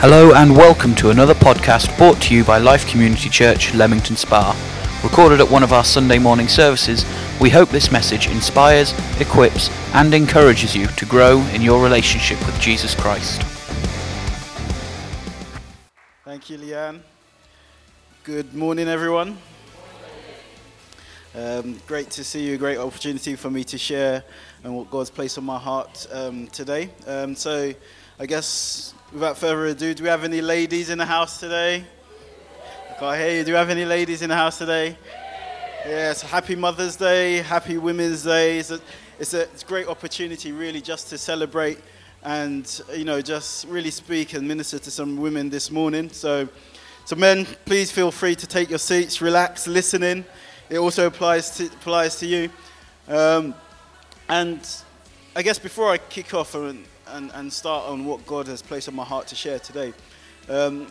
Hello and welcome to another podcast brought to you by Life Community Church, Leamington Spa. Recorded at one of our Sunday morning services, we hope this message inspires, equips, and encourages you to grow in your relationship with Jesus Christ. Thank you, Leanne. Good morning, everyone. Um, great to see you. Great opportunity for me to share and what God's placed on my heart um, today. Um, so, I guess without further ado, do we have any ladies in the house today? I can't hear you. Do we have any ladies in the house today? Yes. Happy Mother's Day. Happy Women's Day. It's a, it's a, great opportunity, really, just to celebrate and you know just really speak and minister to some women this morning. So, so men, please feel free to take your seats, relax, listen in. It also applies to, applies to you. Um, and I guess before I kick off and, and, start on what God has placed on my heart to share today, um,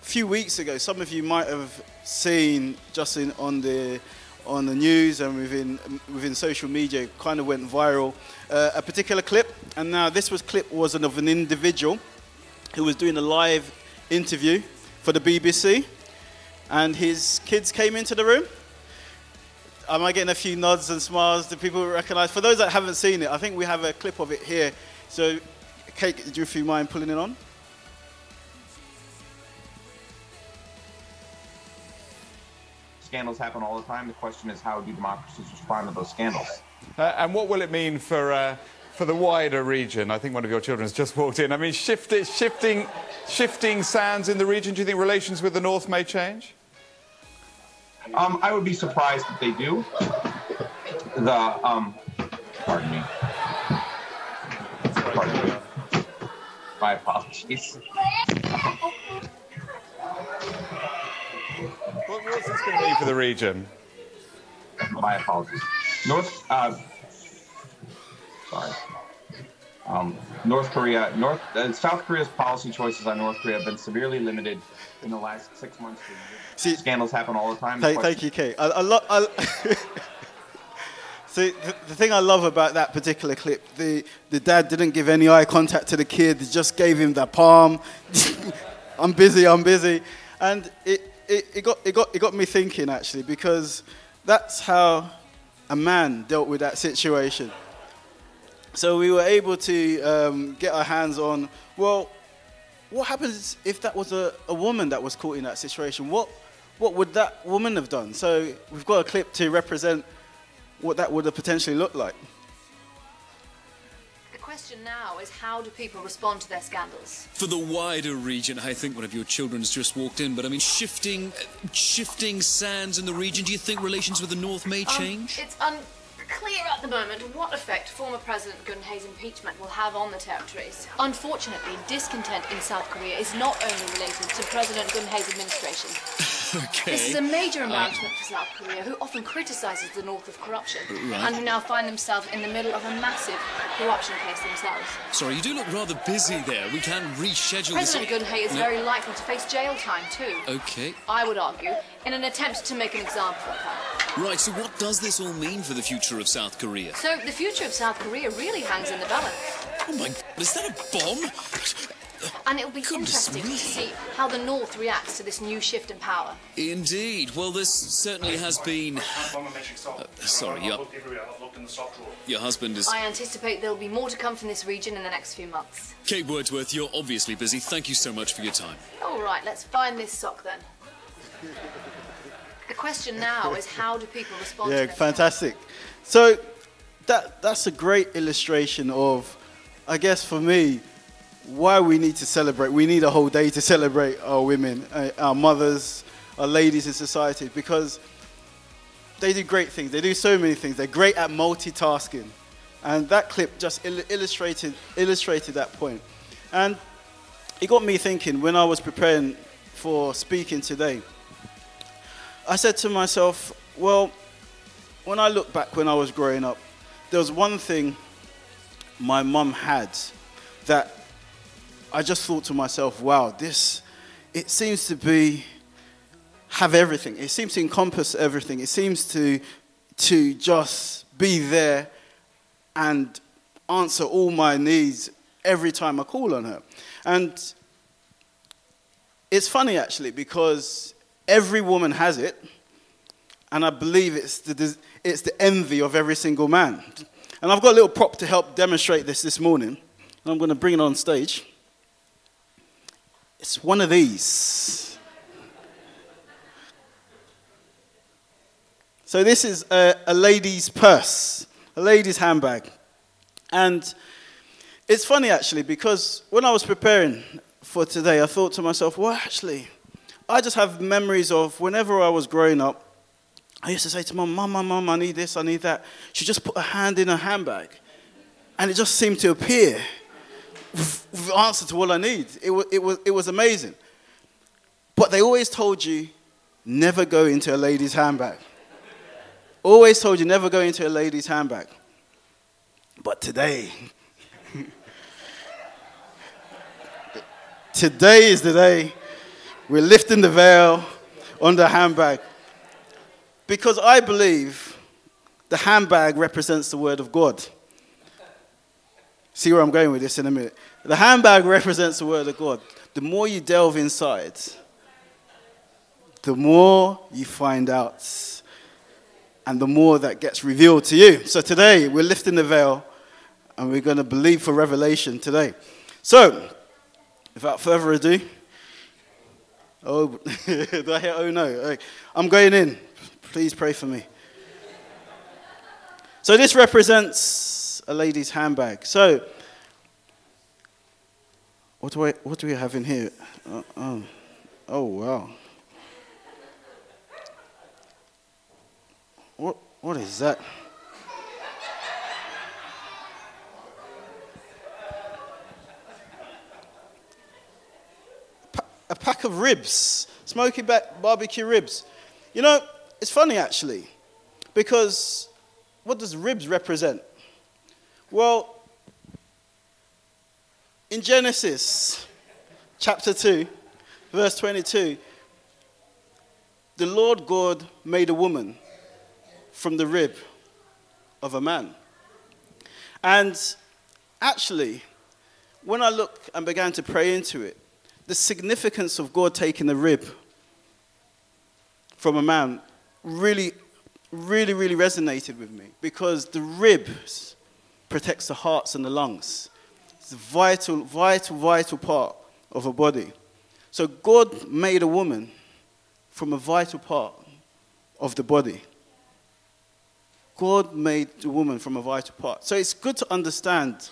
a few weeks ago, some of you might have seen Justin on the on the news and within within social media, kind of went viral. Uh, a particular clip, and now this was clip was of an individual who was doing a live interview for the BBC, and his kids came into the room. Am I getting a few nods and smiles? Do people recognize? For those that haven't seen it, I think we have a clip of it here. So, Kate, do you, if you mind pulling it on? Scandals happen all the time. The question is, how do democracies respond to those scandals? Uh, and what will it mean for uh, for the wider region? I think one of your children has just walked in. I mean, shift, shifting shifting sands in the region. Do you think relations with the north may change? Um, I would be surprised if they do. The um, pardon me. Pardon me. My apologies. What, what's this going to be for the region? My apologies. North. Uh, sorry. Um, North Korea, North, uh, South Korea's policy choices on North Korea have been severely limited in the last six months. See, Scandals happen all the time. Thank, thank you, Kate. I, I I, See, the, the, thing I love about that particular clip, the, the dad didn't give any eye contact to the kid, he just gave him the palm. I'm busy, I'm busy. And it, it, it, got, it, got, it got me thinking, actually, because that's how a man dealt with that situation. So we were able to um, get our hands on, well, what happens if that was a, a woman that was caught in that situation? What, what would that woman have done? So we've got a clip to represent what that would have potentially looked like. The question now is how do people respond to their scandals? For the wider region, I think one of your children's just walked in, but I mean, shifting, shifting sands in the region. Do you think relations with the North may Um, change? it's unclear at the moment what effect former President Gun-Ha's impeachment will have on the territories. Unfortunately, discontent in South Korea is not only related to President Gun-Ha's administration. okay. This is a major uh, embarrassment for South Korea, who often criticizes the North of corruption, and who now find themselves in the middle of a massive corruption case themselves. Sorry, you do look rather busy there. We can reschedule President this. Gun-hae is No. very likely to face jail time too. Okay. I would argue, in an attempt to make an example of her. Right, so what does this all mean for the future of South Korea? So the future of South Korea really hangs in the balance. Oh my, is that a bomb? And it'll be Goodness interesting me. to see how the North reacts to this new shift in power. Indeed. Well, this certainly has been. Uh, sorry, your, your husband is. I anticipate there'll be more to come from this region in the next few months. Kate Wordsworth, you're obviously busy. Thank you so much for your time. All right, let's find this sock then. The question now is how do people respond to Yeah, fantastic. So that that's a great illustration of, I guess for me, why we need to celebrate. We need a whole day to celebrate our women, uh, our mothers, our ladies in society because they do great things. They do so many things. They're great at multitasking, and that clip just il- illustrated illustrated that point. And it got me thinking when I was preparing for speaking today. I said to myself, well, when I look back when I was growing up, there was one thing my mum had that I just thought to myself, wow, this, it seems to be, have everything. It seems to encompass everything. It seems to, to just be there and answer all my needs every time I call on her. And it's funny actually because every woman has it, and I believe it's the, it's the envy of every single man. And I've got a little prop to help demonstrate this this morning, and I'm going to bring it on stage. It's one of these. So, this is a, a lady's purse, a lady's handbag. And it's funny actually because when I was preparing for today, I thought to myself, well, actually, I just have memories of whenever I was growing up, I used to say to mum, mum, mum, mum, I need this, I need that. She just put a hand in her handbag and it just seemed to appear with the answer to all I need. It was, it, was, it was amazing. But they always told you never go into a lady's handbag. Always told you never go into a lady's handbag. But today, today is the day we're lifting the veil on the handbag. Because I believe the handbag represents the Word of God. See where I'm going with this in a minute. The handbag represents the Word of God. The more you delve inside, the more you find out, and the more that gets revealed to you. So today, we're lifting the veil and we're going to believe for revelation today. So, without further ado, oh, do I hear, oh no, I'm going in. Please pray for me. So, this represents a lady's handbag. So, what do, I, what do we have in here? Uh, oh, oh, wow. What, what is that? A pack of ribs, smoky barbecue ribs. You know, it's funny actually, because what does ribs represent? Well, in Genesis chapter 2, verse 22, the Lord God made a woman from the rib of a man. And actually, when I look and began to pray into it, the significance of God taking the rib from a man really, really, really resonated with me because the ribs protects the hearts and the lungs. It's a vital, vital, vital part of a body. So God made a woman from a vital part of the body. God made the woman from a vital part. So it's good to understand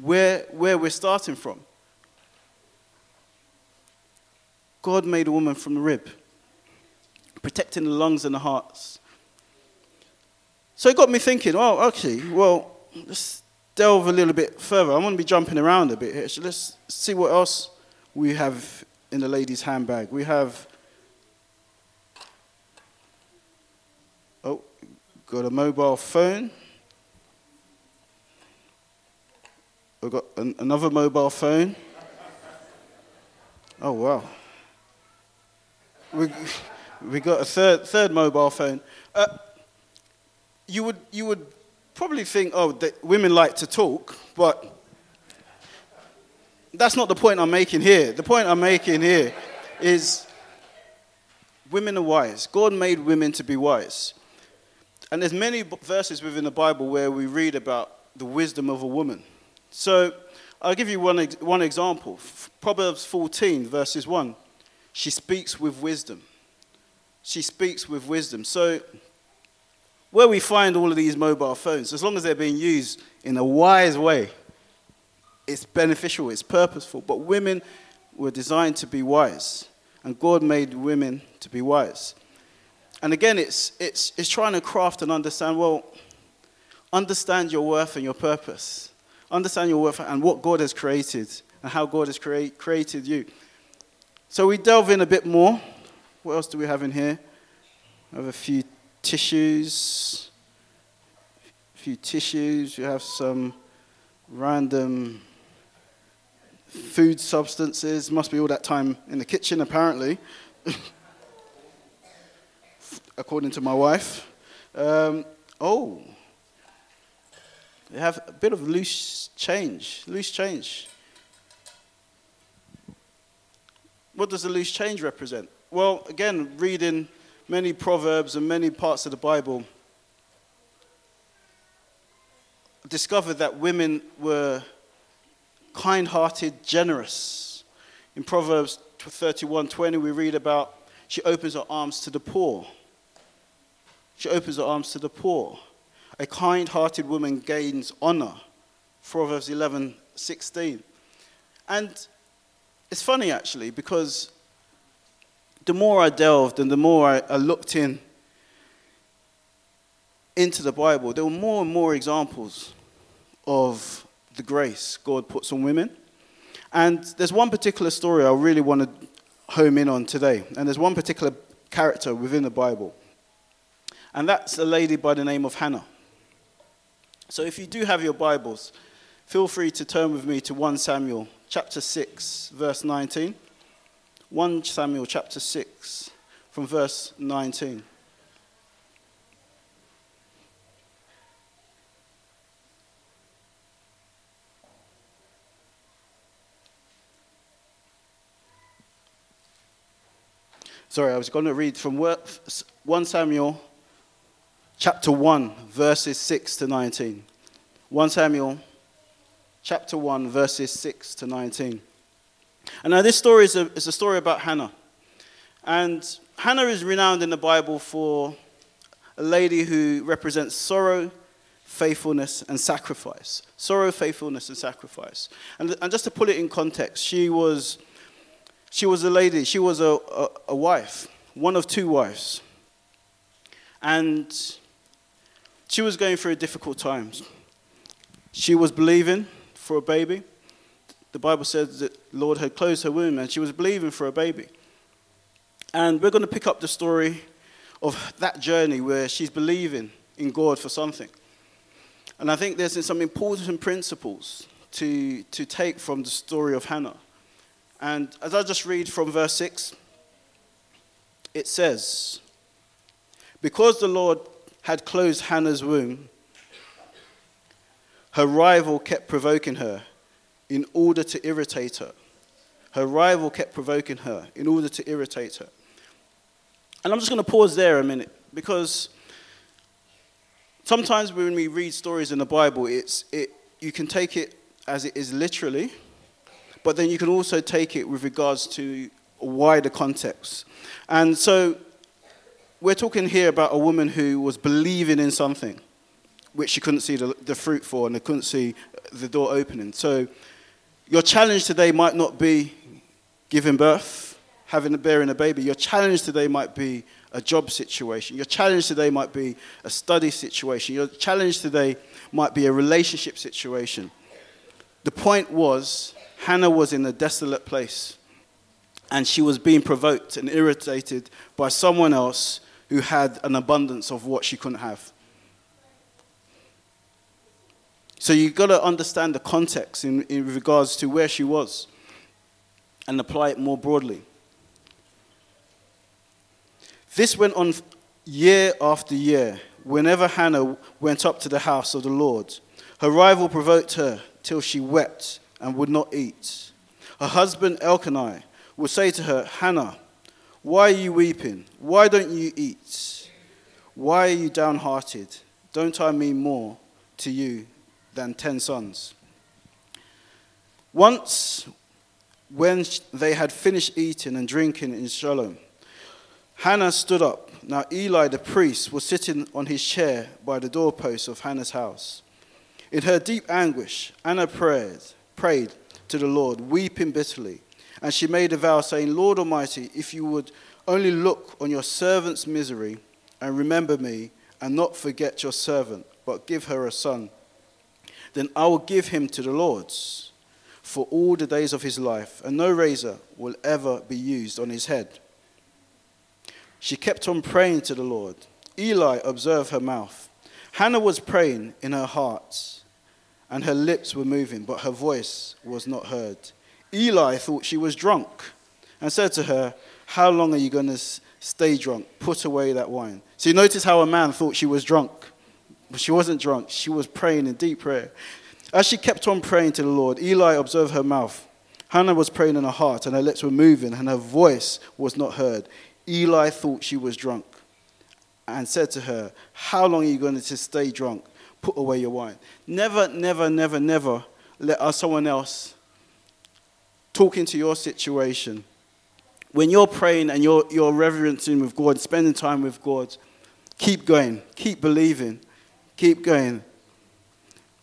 where, where we're starting from. God made a woman from the rib, protecting the lungs and the hearts. So it got me thinking, oh, okay, well, let's delve a little bit further. I'm going to be jumping around a bit here. So let's see what else we have in the lady's handbag. We have, oh, got a mobile phone. We've got an, another mobile phone. Oh, wow we, we got a third, third mobile phone. Uh, you, would, you would probably think, oh, women like to talk, but that's not the point I'm making here. The point I'm making here is women are wise. God made women to be wise. And there's many verses within the Bible where we read about the wisdom of a woman. So I'll give you one, one example. Proverbs 14, verses 1. She speaks with wisdom. She speaks with wisdom. So, where we find all of these mobile phones, as long as they're being used in a wise way, it's beneficial, it's purposeful. But women were designed to be wise, and God made women to be wise. And again, it's, it's, it's trying to craft and understand well, understand your worth and your purpose. Understand your worth and what God has created and how God has create, created you. So we delve in a bit more. What else do we have in here? We have a few tissues. A few tissues. We have some random food substances. Must be all that time in the kitchen, apparently, according to my wife. Um, oh, they have a bit of loose change. Loose change. What does the loose change represent? Well, again, reading many proverbs and many parts of the Bible, discovered that women were kind hearted, generous. In Proverbs 31:20, we read about she opens her arms to the poor. She opens her arms to the poor. A kind hearted woman gains honor. Proverbs 11:16. And it's funny actually because the more I delved and the more I, I looked in into the Bible, there were more and more examples of the grace God puts on women. And there's one particular story I really want to home in on today. And there's one particular character within the Bible. And that's a lady by the name of Hannah. So if you do have your Bibles, feel free to turn with me to 1 Samuel chapter 6, verse 19. 1 Samuel chapter 6, from verse 19. Sorry, I was going to read from 1 Samuel chapter 1, verses 6 to 19. 1 Samuel chapter 1, verses 6 to 19. And now this story is a, is a story about Hannah. And Hannah is renowned in the Bible for a lady who represents sorrow, faithfulness, and sacrifice. Sorrow, faithfulness, and sacrifice. And, and just to put it in context, she was, she was a lady, she was a, a, a wife, one of two wives. And she was going through difficult times. She was believing for a baby. The Bible says that the Lord had closed her womb and she was believing for a baby. And we're going to pick up the story of that journey where she's believing in God for something. And I think there's some important principles to, to take from the story of Hannah. And as I just read from verse 6, it says, Because the Lord had closed Hannah's womb, her rival kept provoking her in order to irritate her. Her rival kept provoking her in order to irritate her. And I'm just going to pause there a minute because sometimes when we read stories in the Bible, it's, it, you can take it as it is literally, but then you can also take it with regards to a wider context. And so we're talking here about a woman who was believing in something which she couldn't see the, the fruit for and they couldn't see the door opening. So your challenge today might not be giving birth, having a bearing a baby. Your challenge today might be a job situation. Your challenge today might be a study situation. Your challenge today might be a relationship situation. The point was, Hannah was in a desolate place and she was being provoked and irritated by someone else who had an abundance of what she couldn't have. So you've got to understand the context in, in regards to where she was and apply it more broadly. This went on year after year. Whenever Hannah went up to the house of the Lord, her rival provoked her till she wept and would not eat. Her husband Elkanah would say to her, Hannah, why are you weeping? Why don't you eat? Why are you downhearted? Don't I mean more to you than ten sons. Once, when they had finished eating and drinking in Shiloh, Hannah stood up. Now Eli the priest was sitting on his chair by the doorpost of Hannah's house. In her deep anguish, Hannah prayed, prayed to the Lord, weeping bitterly. And she made a vow, saying, Lord Almighty, if you would only look on your servant's misery and remember me, and not forget your servant, but give her a son then I will give him to the Lord's for all the days of his life, and no razor will ever be used on his head. She kept on praying to the Lord. Eli observed her mouth. Hannah was praying in her heart, and her lips were moving, but her voice was not heard. Eli thought she was drunk and said to her, How long are you going to stay drunk? Put away that wine. So you notice how a man thought she was drunk. But she wasn't drunk. She was praying in deep prayer. As she kept on praying to the Lord, Eli observed her mouth. Hannah was praying in her heart, and her lips were moving, and her voice was not heard. Eli thought she was drunk and said to her, How long are you going to stay drunk? Put away your wine. Never, never, never, never let someone else talk into your situation. When you're praying and you're, you're reverencing with God, spending time with God, keep going, keep believing, keep going.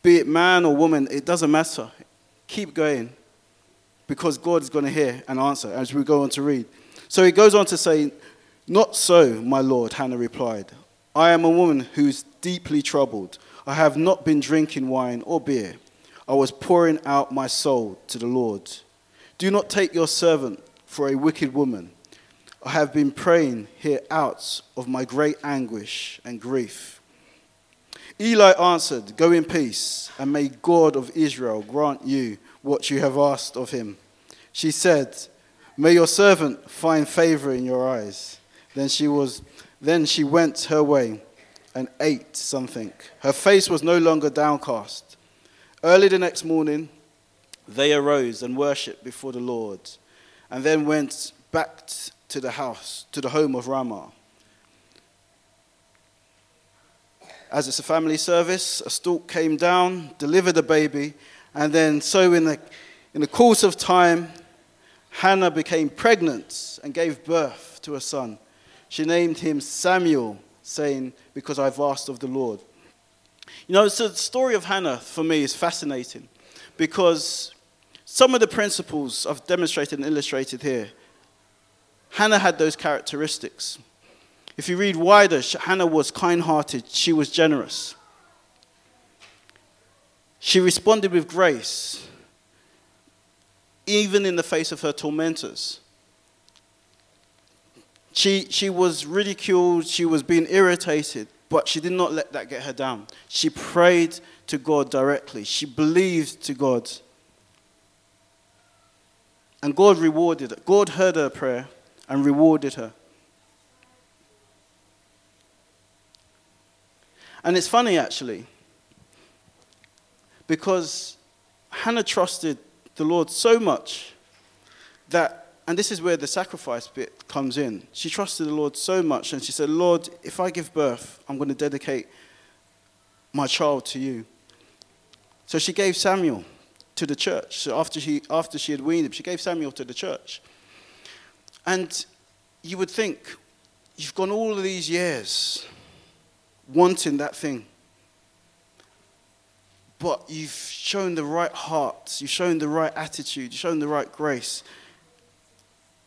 Be it man or woman, it doesn't matter. Keep going because God is going to hear and answer as we go on to read. So he goes on to say, Not so, my Lord, Hannah replied. I am a woman who's deeply troubled. I have not been drinking wine or beer. I was pouring out my soul to the Lord. Do not take your servant for a wicked woman. I have been praying here out of my great anguish and grief. Eli answered, Go in peace, and may God of Israel grant you what you have asked of him. She said, May your servant find favor in your eyes. Then she was then she went her way and ate something. Her face was no longer downcast. Early the next morning, they arose and worshipped before the Lord, and then went back to the house, to the home of Ramah. As it's a family service, a stork came down, delivered the baby, and then, so in the, in the course of time, Hannah became pregnant and gave birth to a son. She named him Samuel, saying, Because I've asked of the Lord. You know, so the story of Hannah for me is fascinating because some of the principles I've demonstrated and illustrated here, Hannah had those characteristics. If you read wider, Hannah was kind hearted, she was generous. She responded with grace, even in the face of her tormentors. She, she was ridiculed, she was being irritated, but she did not let that get her down. She prayed to God directly, she believed to God. And God rewarded her. God heard her prayer and rewarded her. And it's funny actually because Hannah trusted the Lord so much that, and this is where the sacrifice bit comes in. She trusted the Lord so much, and she said, Lord, if I give birth, I'm going to dedicate my child to you. So she gave Samuel to the church. So after she, after she had weaned him, she gave Samuel to the church. And you would think, you've gone all of these years wanting that thing but you've shown the right heart, you've shown the right attitude, you've shown the right grace,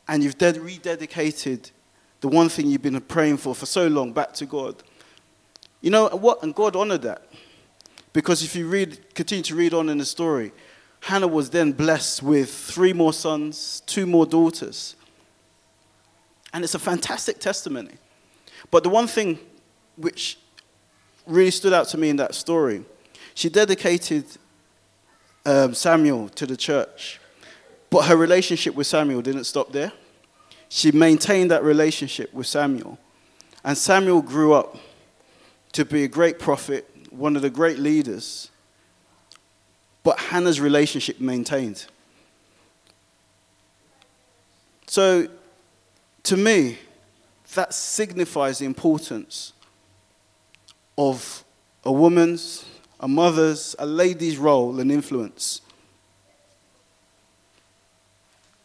and you've ded- rededicated the one thing you've been praying for for so long back to God. You know what? And God honored that. Because if you read, continue to read on in the story, Hannah was then blessed with three more sons, two more daughters. And it's a fantastic testimony. But the one thing which really stood out to me in that story she dedicated um, Samuel to the church, but her relationship with Samuel didn't stop there. She maintained that relationship with Samuel. And Samuel grew up to be a great prophet, one of the great leaders. But Hannah's relationship maintained. So, to me, that signifies the importance of a woman's a mother's, a lady's role and influence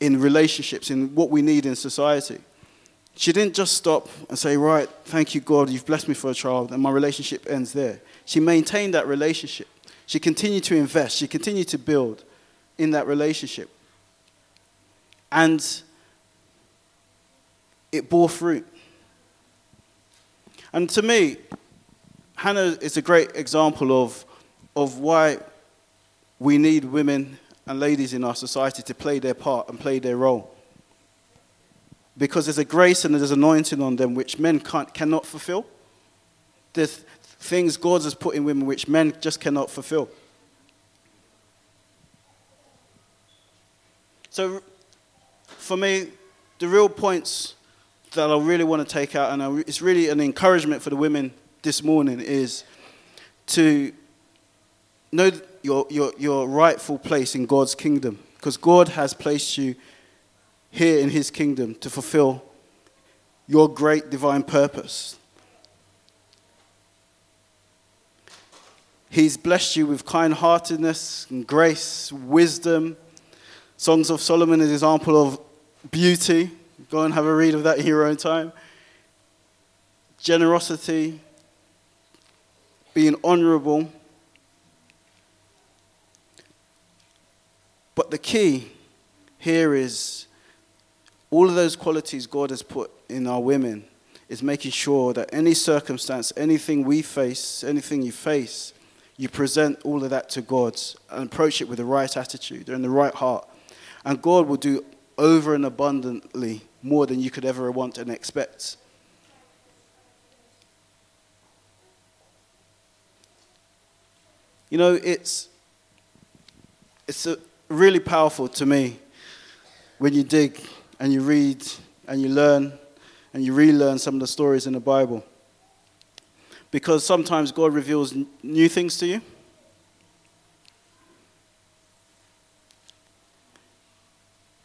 in relationships, in what we need in society. She didn't just stop and say, Right, thank you, God, you've blessed me for a child, and my relationship ends there. She maintained that relationship. She continued to invest, she continued to build in that relationship. And it bore fruit. And to me, Hannah is a great example of, of why we need women and ladies in our society to play their part and play their role. Because there's a grace and there's anointing on them which men can't, cannot fulfill. There's things God has put in women which men just cannot fulfill. So, for me, the real points that I really want to take out, and it's really an encouragement for the women this morning is to know your, your, your rightful place in God's kingdom. because God has placed you here in His kingdom to fulfill your great divine purpose. He's blessed you with kind heartedness and grace, wisdom. Songs of Solomon is an example of beauty. Go and have a read of that in your own time. Generosity, being honorable. But the key here is all of those qualities God has put in our women is making sure that any circumstance, anything we face, anything you face, you present all of that to God and approach it with the right attitude and the right heart. And God will do over and abundantly more than you could ever want and expect. You know, it's, it's a, really powerful to me when you dig and you read and you learn and you relearn some of the stories in the Bible. Because sometimes God reveals new things to you.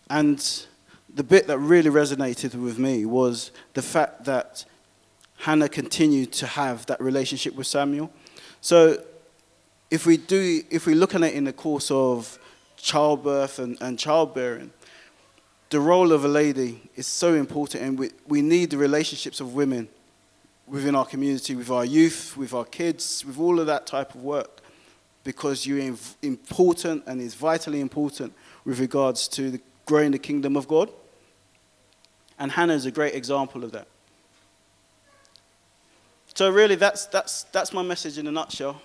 And the bit that really resonated with me was the fact that Hannah continued to have that relationship with Samuel. So if we do if we look at it in the course of childbirth and, and childbearing, the role of a lady is so important and we, we need the relationships of women within our community, with our youth, with our kids, with all of that type of work, because you're important and is vitally important with regards to the, growing the kingdom of God. And Hannah is a great example of that. So really, that's, that's, that's my message in a nutshell.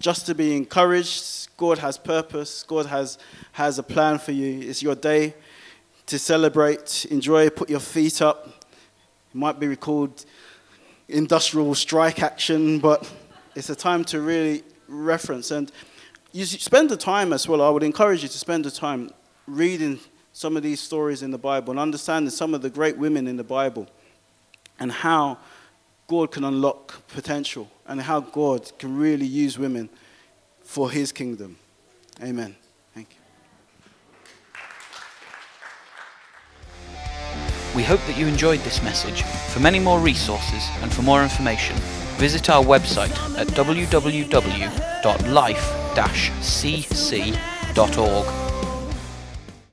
Just to be encouraged. God has purpose. God has, has a plan for you. It's your day to celebrate, enjoy, put your feet up. It might be called industrial strike action, but it's a time to really reference. And you spend the time as well. I would encourage you to spend the time reading some of these stories in the Bible and understanding some of the great women in the Bible and how God can unlock potential and how God can really use women for his kingdom. Amen. Thank you. We hope that you enjoyed this message. For many more resources and for more information, visit our website at www.life-cc.org